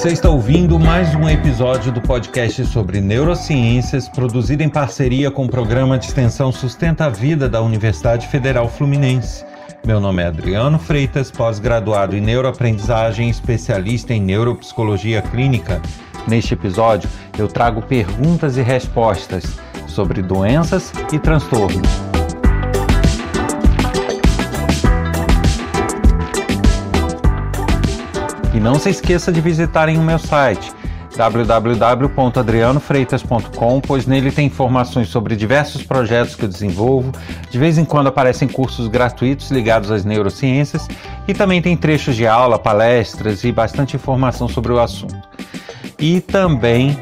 Você está ouvindo mais um episódio do podcast sobre neurociências, produzido em parceria com o programa de extensão Sustenta a Vida da Universidade Federal Fluminense. Meu nome é Adriano Freitas, pós-graduado em neuroaprendizagem, especialista em neuropsicologia clínica. Neste episódio, eu trago perguntas e respostas sobre doenças e transtornos. E não se esqueça de visitarem o meu site www.adrianofreitas.com, pois nele tem informações sobre diversos projetos que eu desenvolvo. De vez em quando aparecem cursos gratuitos ligados às neurociências e também tem trechos de aula, palestras e bastante informação sobre o assunto. E também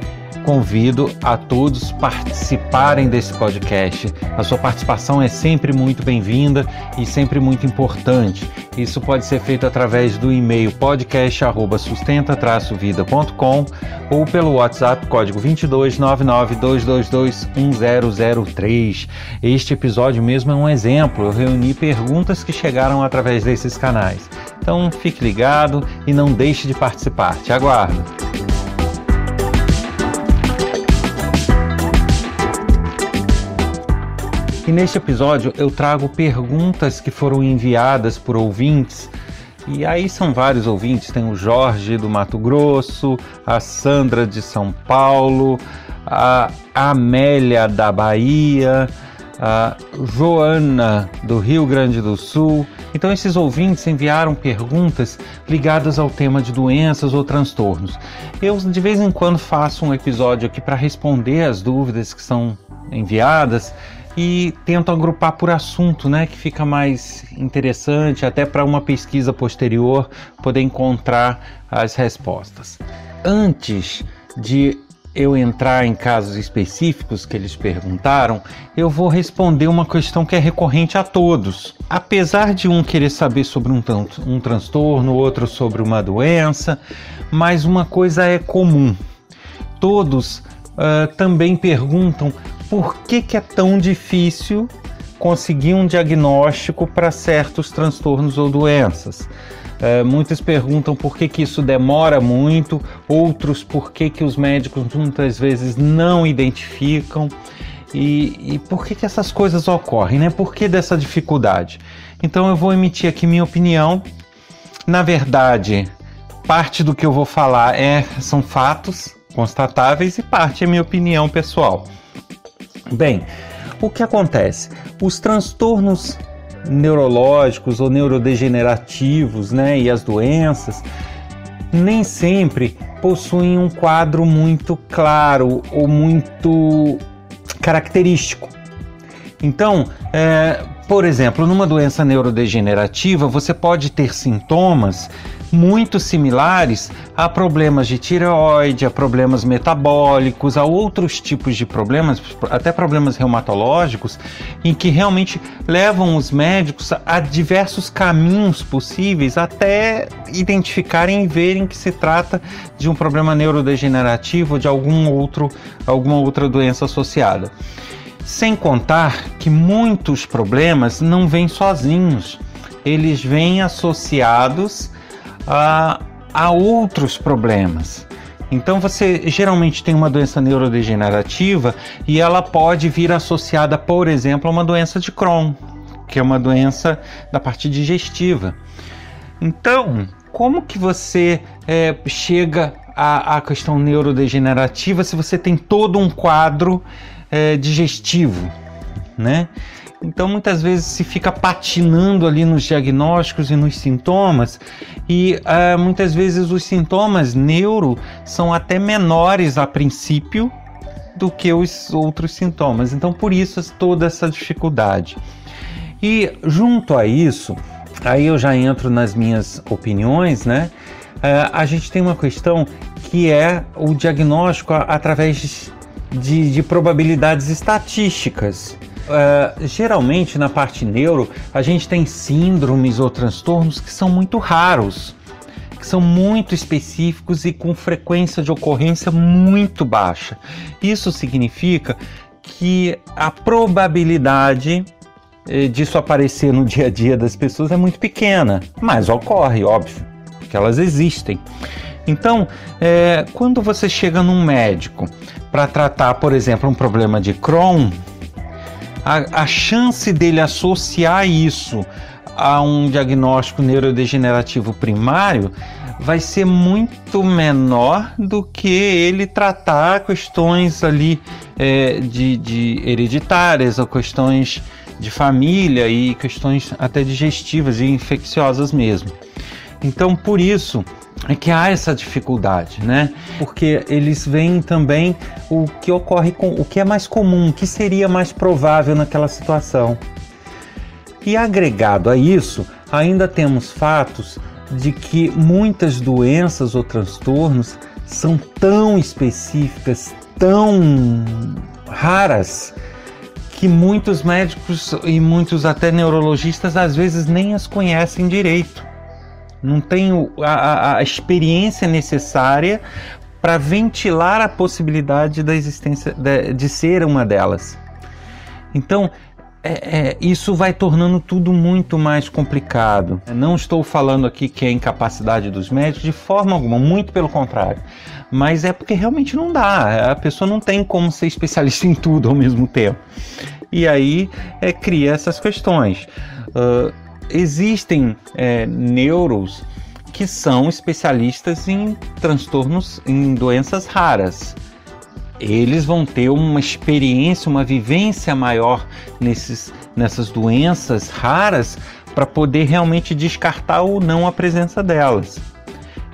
convido a todos participarem desse podcast. A sua participação é sempre muito bem-vinda e sempre muito importante. Isso pode ser feito através do e-mail podcast@sustenta-vida.com ou pelo WhatsApp código 22992221003. Este episódio mesmo é um exemplo. Eu reuni perguntas que chegaram através desses canais. Então fique ligado e não deixe de participar. Te aguardo. E neste episódio eu trago perguntas que foram enviadas por ouvintes. E aí são vários ouvintes, tem o Jorge do Mato Grosso, a Sandra de São Paulo, a Amélia da Bahia, a Joana do Rio Grande do Sul. Então esses ouvintes enviaram perguntas ligadas ao tema de doenças ou transtornos. Eu de vez em quando faço um episódio aqui para responder as dúvidas que são enviadas e tento agrupar por assunto, né, que fica mais interessante até para uma pesquisa posterior poder encontrar as respostas. Antes de eu entrar em casos específicos que eles perguntaram, eu vou responder uma questão que é recorrente a todos. Apesar de um querer saber sobre um, um transtorno, outro sobre uma doença, mas uma coisa é comum. Todos uh, também perguntam por que, que é tão difícil conseguir um diagnóstico para certos transtornos ou doenças. É, muitas perguntam por que, que isso demora muito, outros por que, que os médicos muitas vezes não identificam e, e por que, que essas coisas ocorrem, né? Por que dessa dificuldade? Então eu vou emitir aqui minha opinião. Na verdade, parte do que eu vou falar é, são fatos constatáveis e parte é minha opinião pessoal. Bem, o que acontece? Os transtornos neurológicos ou neurodegenerativos, né, e as doenças nem sempre possuem um quadro muito claro ou muito característico. Então, é, por exemplo, numa doença neurodegenerativa, você pode ter sintomas muito similares a problemas de tireoide, a problemas metabólicos, a outros tipos de problemas, até problemas reumatológicos, em que realmente levam os médicos a diversos caminhos possíveis até identificarem e verem que se trata de um problema neurodegenerativo ou de algum outro, alguma outra doença associada. Sem contar que muitos problemas não vêm sozinhos, eles vêm associados a, a outros problemas. Então você geralmente tem uma doença neurodegenerativa e ela pode vir associada, por exemplo, a uma doença de Crohn, que é uma doença da parte digestiva. Então, como que você é, chega à, à, questão neurodegenerativa se você tem todo um quadro é, digestivo, né? Então muitas vezes se fica patinando ali nos diagnósticos e nos sintomas, e uh, muitas vezes os sintomas neuro são até menores a princípio do que os outros sintomas. Então por isso toda essa dificuldade. E junto a isso, aí eu já entro nas minhas opiniões, né? Uh, a gente tem uma questão que é o diagnóstico através de, de probabilidades estatísticas. Uh, geralmente na parte neuro a gente tem síndromes ou transtornos que são muito raros, que são muito específicos e com frequência de ocorrência muito baixa. Isso significa que a probabilidade eh, disso aparecer no dia a dia das pessoas é muito pequena, mas ocorre, óbvio, que elas existem. Então, é, quando você chega num médico para tratar, por exemplo, um problema de Crohn, a, a chance dele associar isso a um diagnóstico neurodegenerativo primário vai ser muito menor do que ele tratar questões ali é, de, de hereditárias ou questões de família e questões até digestivas e infecciosas mesmo. Então, por isso é que há essa dificuldade, né? Porque eles veem também o que ocorre com o que é mais comum, o que seria mais provável naquela situação. E agregado a isso, ainda temos fatos de que muitas doenças ou transtornos são tão específicas, tão raras, que muitos médicos e muitos até neurologistas às vezes nem as conhecem direito. Não tem a, a experiência necessária para ventilar a possibilidade da existência de, de ser uma delas. Então, é, é, isso vai tornando tudo muito mais complicado. Não estou falando aqui que é incapacidade dos médicos de forma alguma, muito pelo contrário. Mas é porque realmente não dá. A pessoa não tem como ser especialista em tudo ao mesmo tempo. E aí é, cria essas questões. Uh, existem é, neuros que são especialistas em transtornos, em doenças raras eles vão ter uma experiência, uma vivência maior nesses, nessas doenças raras para poder realmente descartar ou não a presença delas.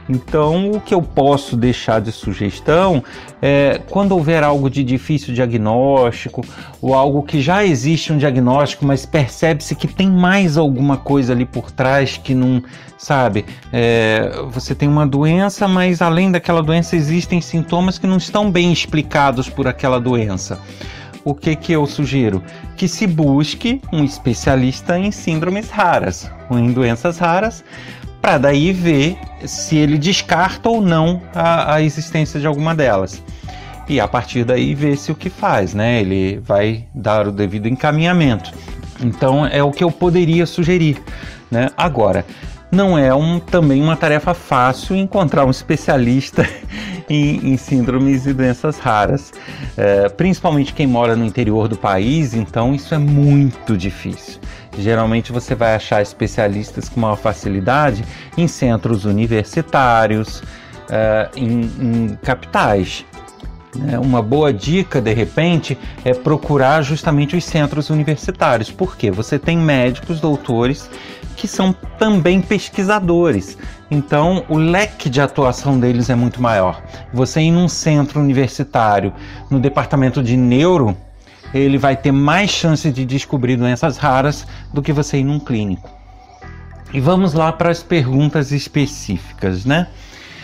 Então, o que eu posso deixar de sugestão é quando houver algo de difícil diagnóstico ou algo que já existe um diagnóstico, mas percebe-se que tem mais alguma coisa ali por trás que não, sabe? É, você tem uma doença, mas além daquela doença existem sintomas que não estão bem explicados por aquela doença. O que, que eu sugiro? Que se busque um especialista em síndromes raras ou em doenças raras para daí ver se ele descarta ou não a, a, existência de alguma delas. E a partir daí ver se o que faz, né? Ele vai dar o devido encaminhamento. Então é o que eu poderia sugerir, né? Agora, não é um, também uma tarefa fácil encontrar um especialista em, em síndromes e doenças raras, é, principalmente quem mora no interior do país, então isso é muito difícil. Geralmente você vai achar especialistas com maior facilidade em centros universitários, uh, em, em capitais. Né? Uma boa dica, de repente, é procurar justamente os centros universitários, porque você tem médicos, doutores, que são também pesquisadores. Então, o leque de atuação deles é muito maior. Você ir num centro universitário, no departamento de neuro, ele vai ter mais chance de descobrir doenças raras do que você ir num clínico. E vamos lá para as perguntas específicas, né?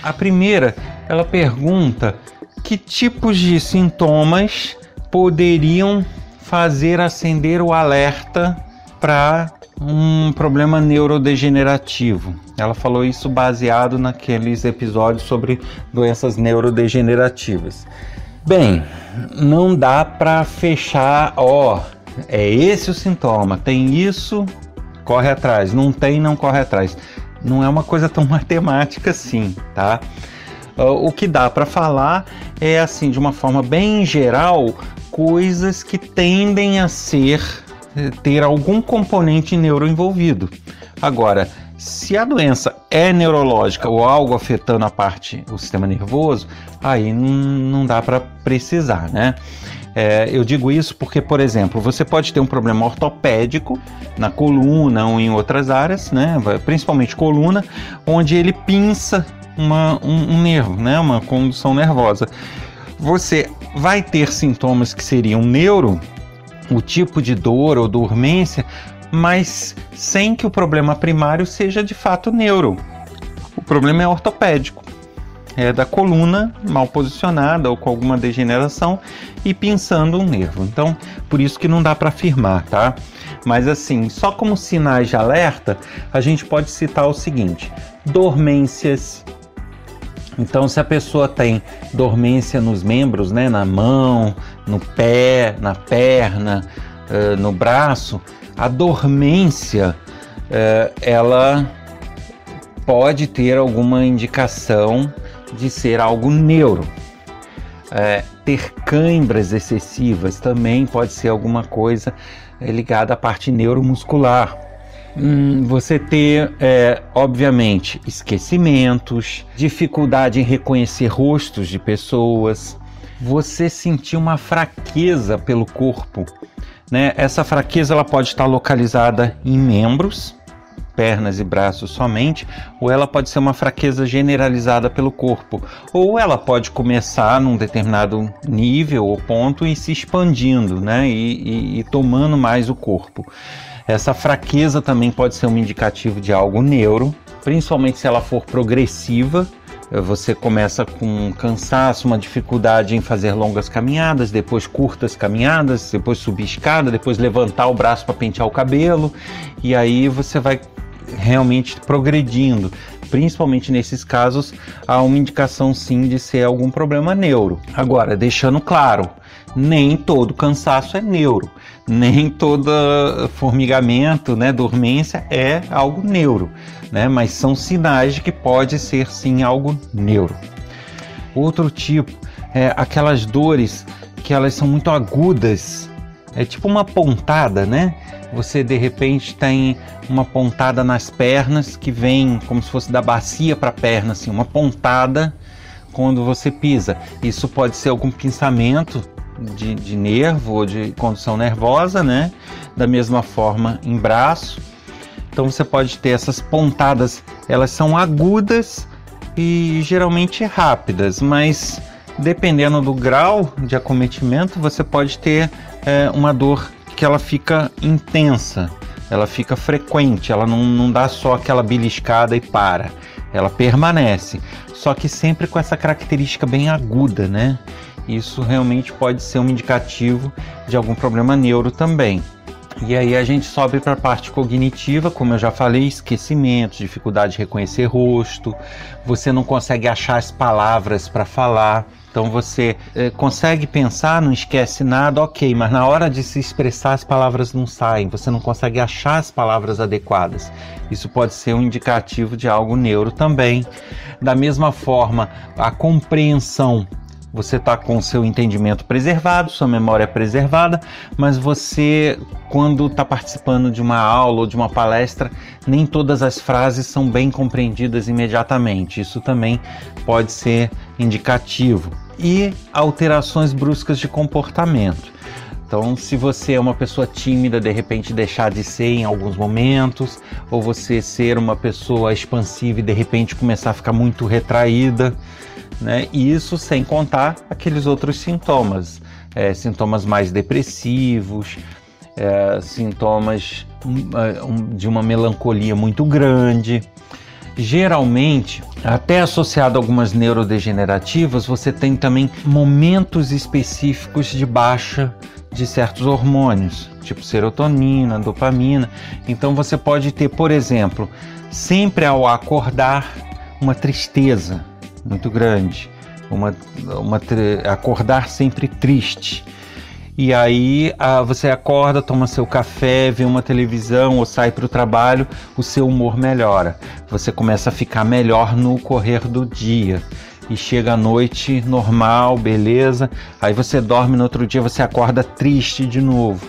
A primeira, ela pergunta que tipos de sintomas poderiam fazer acender o alerta para um problema neurodegenerativo. Ela falou isso baseado naqueles episódios sobre doenças neurodegenerativas. Bem, não dá para fechar, ó, é esse o sintoma, tem isso, corre atrás, não tem, não corre atrás. Não é uma coisa tão matemática assim, tá? O que dá para falar é assim, de uma forma bem geral, coisas que tendem a ser ter algum componente neuro envolvido. Agora, se a doença é neurológica ou algo afetando a parte, o sistema nervoso, aí não, não dá para precisar, né? É, eu digo isso porque, por exemplo, você pode ter um problema ortopédico na coluna ou em outras áreas, né? Principalmente coluna, onde ele pinça uma, um, um nervo, né? Uma condução nervosa. Você vai ter sintomas que seriam neuro, o tipo de dor ou dormência, mas sem que o problema primário seja de fato neuro. O problema é ortopédico, é da coluna mal posicionada ou com alguma degeneração e pinçando um nervo. Então, por isso que não dá para afirmar, tá? Mas assim, só como sinais de alerta, a gente pode citar o seguinte: dormências. Então, se a pessoa tem dormência nos membros, né, na mão, no pé, na perna, uh, no braço, a dormência uh, ela pode ter alguma indicação de ser algo neuro. É, ter cãibras excessivas também pode ser alguma coisa é, ligada à parte neuromuscular. Hum, você ter, é, obviamente, esquecimentos, dificuldade em reconhecer rostos de pessoas, você sentir uma fraqueza pelo corpo. Né? Essa fraqueza ela pode estar localizada em membros, pernas e braços somente, ou ela pode ser uma fraqueza generalizada pelo corpo, ou ela pode começar num determinado nível ou ponto e se expandindo, né, e, e, e tomando mais o corpo. Essa fraqueza também pode ser um indicativo de algo neuro, principalmente se ela for progressiva, você começa com cansaço, uma dificuldade em fazer longas caminhadas, depois curtas caminhadas, depois subir escada, depois levantar o braço para pentear o cabelo, e aí você vai realmente progredindo. Principalmente nesses casos, há uma indicação sim de ser algum problema neuro. Agora, deixando claro, nem todo cansaço é neuro, nem todo formigamento, né, dormência é algo neuro, né, mas são sinais de que pode ser sim algo neuro. Outro tipo é aquelas dores que elas são muito agudas, é tipo uma pontada, né? Você de repente tem uma pontada nas pernas que vem como se fosse da bacia para a perna, assim, uma pontada quando você pisa. Isso pode ser algum pensamento de, de nervo ou de condução nervosa, né? Da mesma forma em braço. Então você pode ter essas pontadas, elas são agudas e geralmente rápidas, mas dependendo do grau de acometimento, você pode ter é, uma dor que ela fica intensa ela fica frequente, ela não, não dá só aquela beliscada e para, ela permanece, só que sempre com essa característica bem aguda, né? Isso realmente pode ser um indicativo de algum problema neuro também. E aí a gente sobe para a parte cognitiva, como eu já falei, esquecimento, dificuldade de reconhecer rosto, você não consegue achar as palavras para falar. Então você eh, consegue pensar, não esquece nada, ok, mas na hora de se expressar as palavras não saem, você não consegue achar as palavras adequadas. Isso pode ser um indicativo de algo neuro também. Da mesma forma, a compreensão você está com seu entendimento preservado, sua memória preservada, mas você, quando está participando de uma aula ou de uma palestra, nem todas as frases são bem compreendidas imediatamente. Isso também pode ser indicativo. E alterações bruscas de comportamento. Então, se você é uma pessoa tímida, de repente deixar de ser em alguns momentos, ou você ser uma pessoa expansiva e de repente começar a ficar muito retraída, né? E isso sem contar aqueles outros sintomas, é, sintomas mais depressivos, é, sintomas é, de uma melancolia muito grande. Geralmente, até associado a algumas neurodegenerativas, você tem também momentos específicos de baixa de certos hormônios, tipo serotonina, dopamina. Então você pode ter, por exemplo, sempre ao acordar, uma tristeza, muito grande, uma, uma acordar sempre triste. E aí ah, você acorda, toma seu café, vê uma televisão ou sai para o trabalho, o seu humor melhora. Você começa a ficar melhor no correr do dia. E chega à noite normal, beleza. Aí você dorme no outro dia, você acorda triste de novo.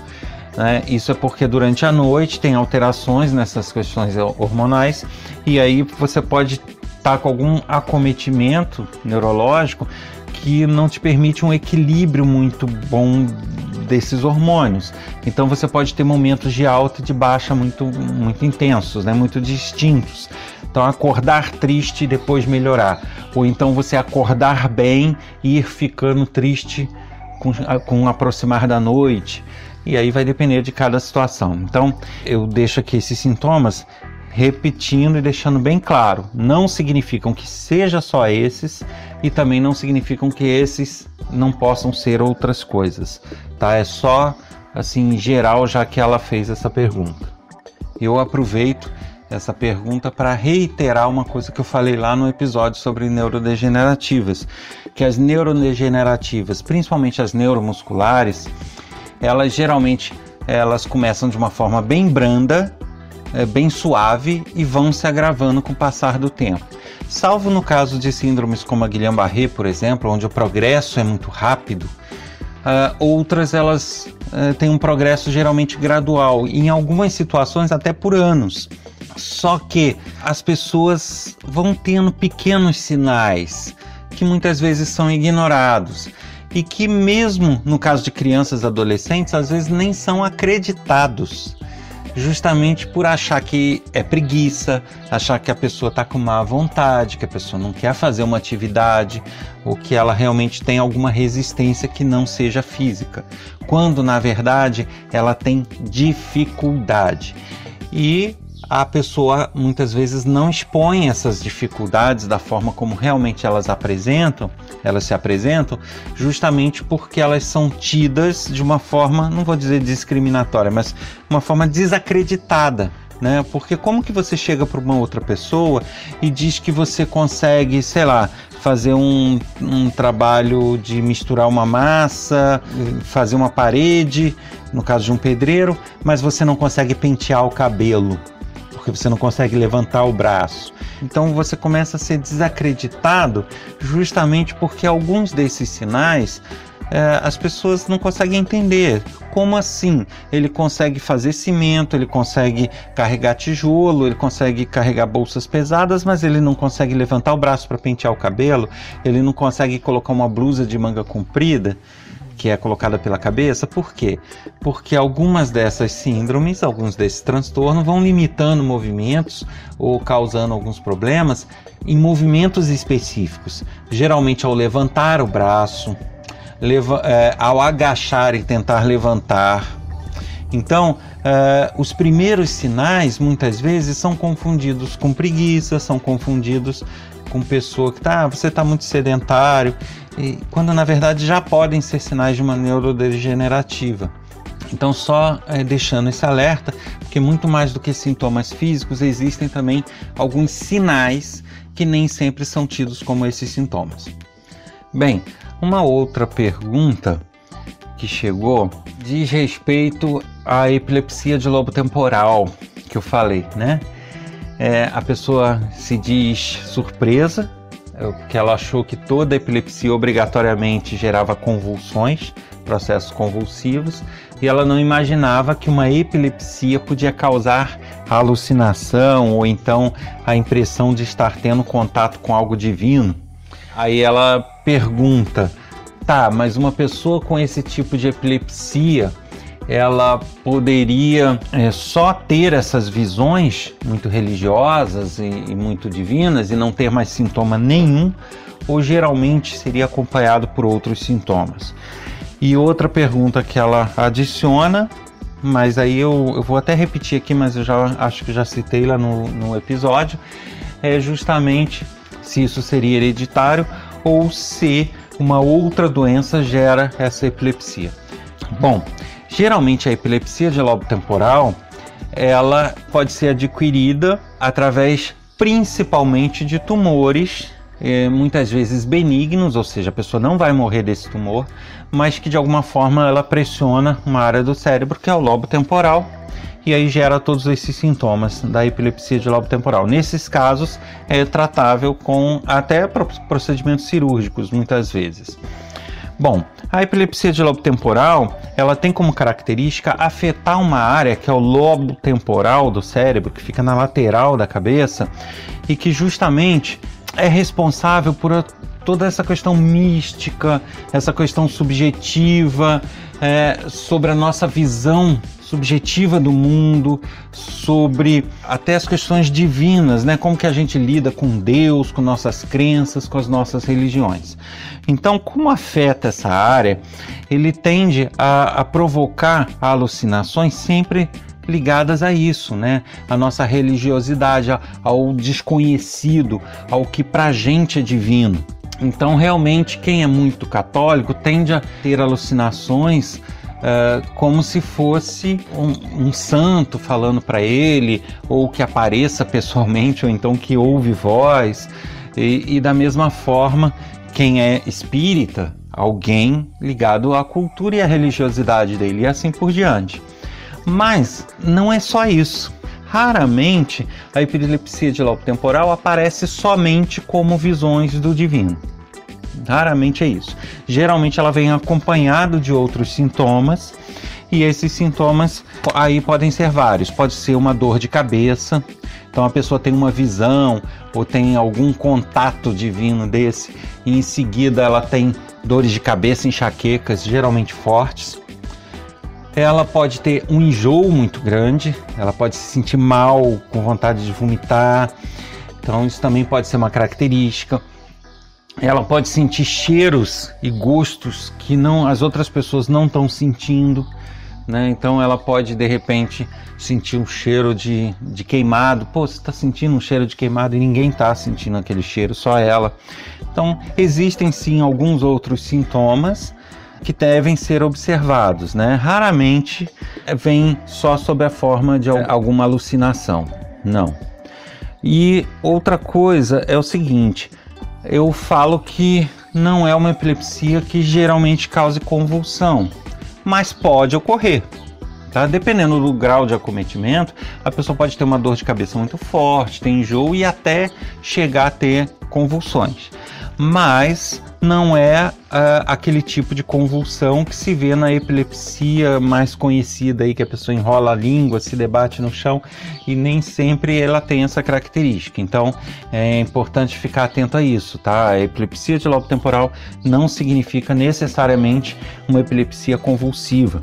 Né? Isso é porque durante a noite tem alterações nessas questões hormonais e aí você pode está com algum acometimento neurológico que não te permite um equilíbrio muito bom desses hormônios. Então você pode ter momentos de alta e de baixa muito, muito intensos, né? muito distintos. Então acordar triste e depois melhorar. Ou então você acordar bem e ir ficando triste com, com o aproximar da noite. E aí vai depender de cada situação. Então eu deixo aqui esses sintomas repetindo e deixando bem claro, não significam que seja só esses e também não significam que esses não possam ser outras coisas, tá? É só assim em geral já que ela fez essa pergunta. Eu aproveito essa pergunta para reiterar uma coisa que eu falei lá no episódio sobre neurodegenerativas, que as neurodegenerativas, principalmente as neuromusculares, elas geralmente elas começam de uma forma bem branda é, bem suave e vão se agravando com o passar do tempo. Salvo no caso de síndromes como a Guillain-Barré, por exemplo, onde o progresso é muito rápido, uh, outras elas uh, têm um progresso geralmente gradual, em algumas situações até por anos. Só que as pessoas vão tendo pequenos sinais que muitas vezes são ignorados e que mesmo no caso de crianças e adolescentes às vezes nem são acreditados justamente por achar que é preguiça, achar que a pessoa está com má vontade, que a pessoa não quer fazer uma atividade ou que ela realmente tem alguma resistência que não seja física, quando na verdade ela tem dificuldade. E a pessoa muitas vezes não expõe essas dificuldades da forma como realmente elas apresentam, elas se apresentam, justamente porque elas são tidas de uma forma, não vou dizer discriminatória, mas uma forma desacreditada. Né? Porque como que você chega para uma outra pessoa e diz que você consegue, sei lá, fazer um, um trabalho de misturar uma massa, fazer uma parede, no caso de um pedreiro, mas você não consegue pentear o cabelo, porque você não consegue levantar o braço. Então você começa a ser desacreditado justamente porque alguns desses sinais é, as pessoas não conseguem entender. Como assim? Ele consegue fazer cimento, ele consegue carregar tijolo, ele consegue carregar bolsas pesadas, mas ele não consegue levantar o braço para pentear o cabelo, ele não consegue colocar uma blusa de manga comprida que é colocada pela cabeça. Por quê? Porque algumas dessas síndromes, alguns desses transtornos vão limitando movimentos ou causando alguns problemas em movimentos específicos. Geralmente ao levantar o braço, leva, é, ao agachar e tentar levantar. Então, uh, os primeiros sinais muitas vezes são confundidos com preguiça, são confundidos com pessoa que tá, ah, você está muito sedentário, e, quando na verdade já podem ser sinais de uma neurodegenerativa. Então, só é, deixando esse alerta, porque muito mais do que sintomas físicos, existem também alguns sinais que nem sempre são tidos como esses sintomas. Bem, uma outra pergunta que chegou diz respeito à epilepsia de lobo temporal que eu falei, né? É, a pessoa se diz surpresa, é, porque ela achou que toda epilepsia obrigatoriamente gerava convulsões, processos convulsivos, e ela não imaginava que uma epilepsia podia causar alucinação ou então a impressão de estar tendo contato com algo divino. Aí ela pergunta: tá, mas uma pessoa com esse tipo de epilepsia ela poderia é, só ter essas visões muito religiosas e, e muito divinas e não ter mais sintoma nenhum, ou geralmente seria acompanhado por outros sintomas. E outra pergunta que ela adiciona, mas aí eu, eu vou até repetir aqui, mas eu já acho que já citei lá no, no episódio, é justamente se isso seria hereditário ou se uma outra doença gera essa epilepsia. Bom, Geralmente a epilepsia de lobo temporal, ela pode ser adquirida através principalmente de tumores, eh, muitas vezes benignos, ou seja, a pessoa não vai morrer desse tumor, mas que de alguma forma ela pressiona uma área do cérebro que é o lobo temporal e aí gera todos esses sintomas da epilepsia de lobo temporal. Nesses casos é tratável com até procedimentos cirúrgicos muitas vezes. Bom, a epilepsia de lobo temporal, ela tem como característica afetar uma área que é o lobo temporal do cérebro, que fica na lateral da cabeça e que justamente é responsável por toda essa questão mística, essa questão subjetiva, é, sobre a nossa visão subjetiva do mundo, sobre até as questões divinas, né? Como que a gente lida com Deus, com nossas crenças, com as nossas religiões. Então, como afeta essa área, ele tende a, a provocar alucinações sempre ligadas a isso, né? A nossa religiosidade, ao desconhecido, ao que pra gente é divino. Então, realmente, quem é muito católico tende a ter alucinações Uh, como se fosse um, um santo falando para ele, ou que apareça pessoalmente, ou então que ouve voz. E, e, da mesma forma, quem é espírita, alguém ligado à cultura e à religiosidade dele, e assim por diante. Mas não é só isso. Raramente a epilepsia de lobo temporal aparece somente como visões do divino. Raramente é isso. Geralmente ela vem acompanhado de outros sintomas e esses sintomas aí podem ser vários. Pode ser uma dor de cabeça, então a pessoa tem uma visão ou tem algum contato divino desse e em seguida ela tem dores de cabeça, enxaquecas, geralmente fortes. Ela pode ter um enjoo muito grande, ela pode se sentir mal, com vontade de vomitar. Então isso também pode ser uma característica. Ela pode sentir cheiros e gostos que não as outras pessoas não estão sentindo. Né? Então ela pode de repente sentir um cheiro de, de queimado. Pô, você está sentindo um cheiro de queimado e ninguém está sentindo aquele cheiro, só ela. Então existem sim alguns outros sintomas que devem ser observados, né? Raramente vem só sob a forma de alguma alucinação, não. E outra coisa é o seguinte, eu falo que não é uma epilepsia que geralmente cause convulsão, mas pode ocorrer. Tá? Dependendo do grau de acometimento, a pessoa pode ter uma dor de cabeça muito forte, ter enjoo e até chegar a ter convulsões. Mas não é uh, aquele tipo de convulsão que se vê na epilepsia mais conhecida aí, que a pessoa enrola a língua, se debate no chão e nem sempre ela tem essa característica. Então é importante ficar atento a isso, tá? A epilepsia de lobo temporal não significa necessariamente uma epilepsia convulsiva.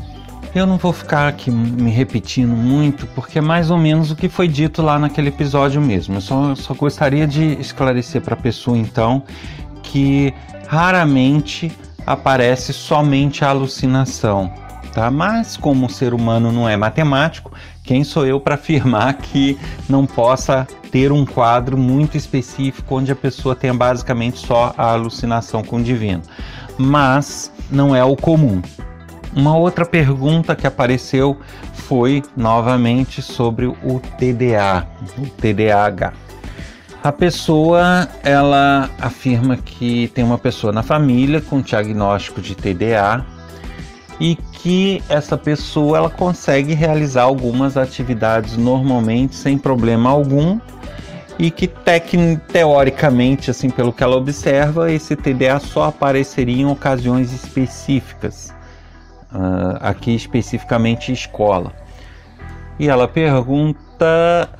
Eu não vou ficar aqui me repetindo muito, porque é mais ou menos o que foi dito lá naquele episódio mesmo. Eu só, só gostaria de esclarecer para a pessoa então que raramente aparece somente a alucinação, tá? Mas como o ser humano não é matemático, quem sou eu para afirmar que não possa ter um quadro muito específico onde a pessoa tenha basicamente só a alucinação com o divino? Mas não é o comum. Uma outra pergunta que apareceu foi novamente sobre o TDA, o TDAH. A pessoa, ela afirma que tem uma pessoa na família com diagnóstico de TDA e que essa pessoa ela consegue realizar algumas atividades normalmente sem problema algum e que teoricamente, assim, pelo que ela observa, esse TDA só apareceria em ocasiões específicas, uh, aqui especificamente escola. E ela pergunta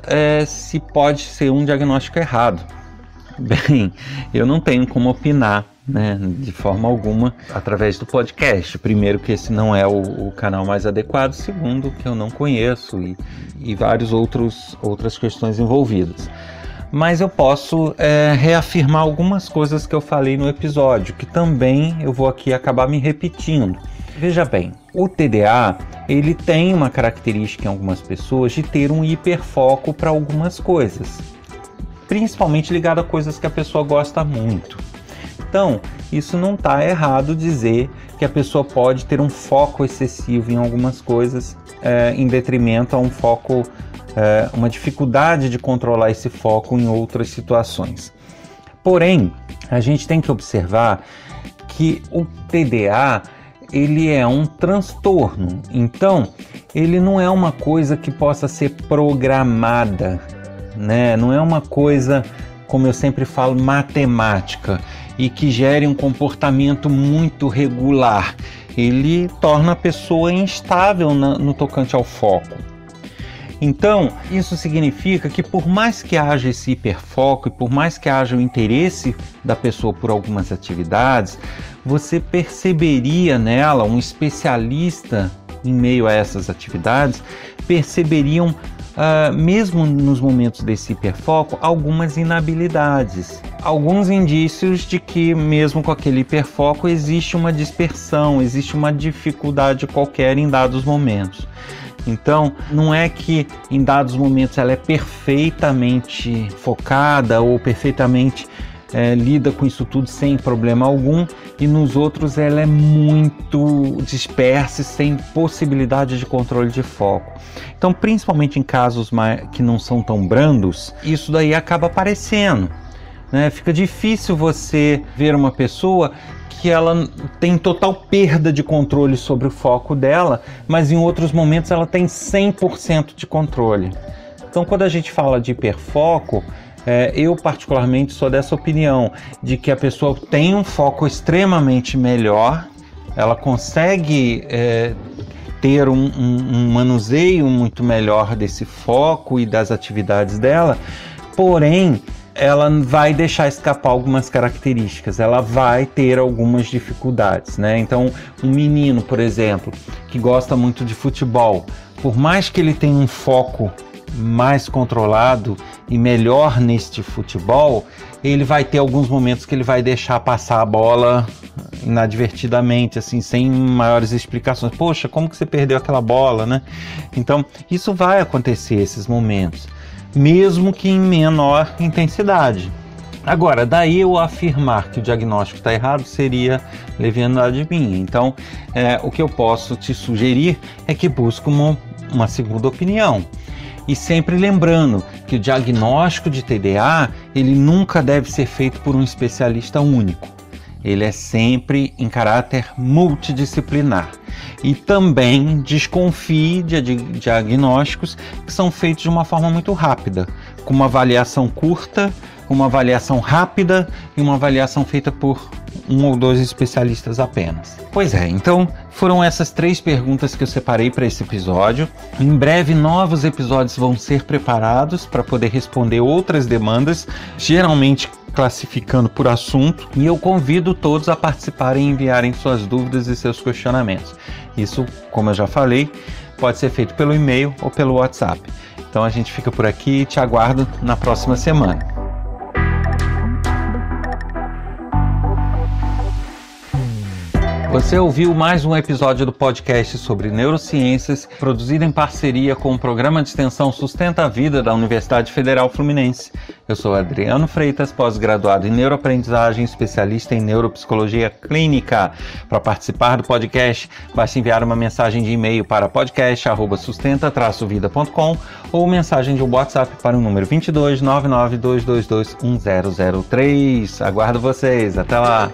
é, se pode ser um diagnóstico errado. Bem, eu não tenho como opinar né, de forma alguma através do podcast. Primeiro, que esse não é o, o canal mais adequado. Segundo, que eu não conheço e, e várias outras questões envolvidas. Mas eu posso é, reafirmar algumas coisas que eu falei no episódio, que também eu vou aqui acabar me repetindo. Veja bem, o TDA ele tem uma característica em algumas pessoas de ter um hiperfoco para algumas coisas, principalmente ligado a coisas que a pessoa gosta muito. Então, isso não está errado dizer que a pessoa pode ter um foco excessivo em algumas coisas, é, em detrimento a um foco, é, uma dificuldade de controlar esse foco em outras situações. Porém, a gente tem que observar que o TDA ele é um transtorno. Então, ele não é uma coisa que possa ser programada, né? Não é uma coisa, como eu sempre falo, matemática e que gere um comportamento muito regular. Ele torna a pessoa instável no tocante ao foco. Então, isso significa que por mais que haja esse hiperfoco e por mais que haja o interesse da pessoa por algumas atividades, você perceberia nela, um especialista em meio a essas atividades, perceberiam, uh, mesmo nos momentos desse hiperfoco, algumas inabilidades, alguns indícios de que, mesmo com aquele hiperfoco, existe uma dispersão, existe uma dificuldade qualquer em dados momentos. Então, não é que em dados momentos ela é perfeitamente focada ou perfeitamente é, lida com isso tudo sem problema algum, e nos outros ela é muito dispersa e sem possibilidade de controle de foco. Então, principalmente em casos que não são tão brandos, isso daí acaba aparecendo. Né? Fica difícil você ver uma pessoa que ela tem total perda de controle sobre o foco dela, mas em outros momentos ela tem 100% de controle. Então, quando a gente fala de hiperfoco, é, eu particularmente sou dessa opinião de que a pessoa tem um foco extremamente melhor, ela consegue é, ter um, um, um manuseio muito melhor desse foco e das atividades dela, porém ela vai deixar escapar algumas características, ela vai ter algumas dificuldades, né? Então, um menino, por exemplo, que gosta muito de futebol, por mais que ele tenha um foco mais controlado e melhor neste futebol, ele vai ter alguns momentos que ele vai deixar passar a bola inadvertidamente, assim, sem maiores explicações. Poxa, como que você perdeu aquela bola, né? Então, isso vai acontecer esses momentos, mesmo que em menor intensidade. Agora, daí eu afirmar que o diagnóstico está errado seria leviandade minha. Então, é, o que eu posso te sugerir é que busque uma, uma segunda opinião. E sempre lembrando que o diagnóstico de TDA ele nunca deve ser feito por um especialista único. Ele é sempre em caráter multidisciplinar. E também desconfie de diagnósticos que são feitos de uma forma muito rápida, com uma avaliação curta, uma avaliação rápida e uma avaliação feita por um ou dois especialistas apenas. Pois é, então foram essas três perguntas que eu separei para esse episódio. Em breve, novos episódios vão ser preparados para poder responder outras demandas, geralmente classificando por assunto, e eu convido todos a participarem e enviarem suas dúvidas e seus questionamentos. Isso, como eu já falei, pode ser feito pelo e-mail ou pelo WhatsApp. Então a gente fica por aqui e te aguardo na próxima semana. Você ouviu mais um episódio do podcast sobre neurociências, produzido em parceria com o programa de extensão Sustenta a Vida da Universidade Federal Fluminense. Eu sou Adriano Freitas, pós-graduado em neuroaprendizagem, especialista em neuropsicologia clínica. Para participar do podcast, basta enviar uma mensagem de e-mail para podcast@sustenta-vida.com ou mensagem de WhatsApp para o número 22 99222 1003. Aguardo vocês. Até lá.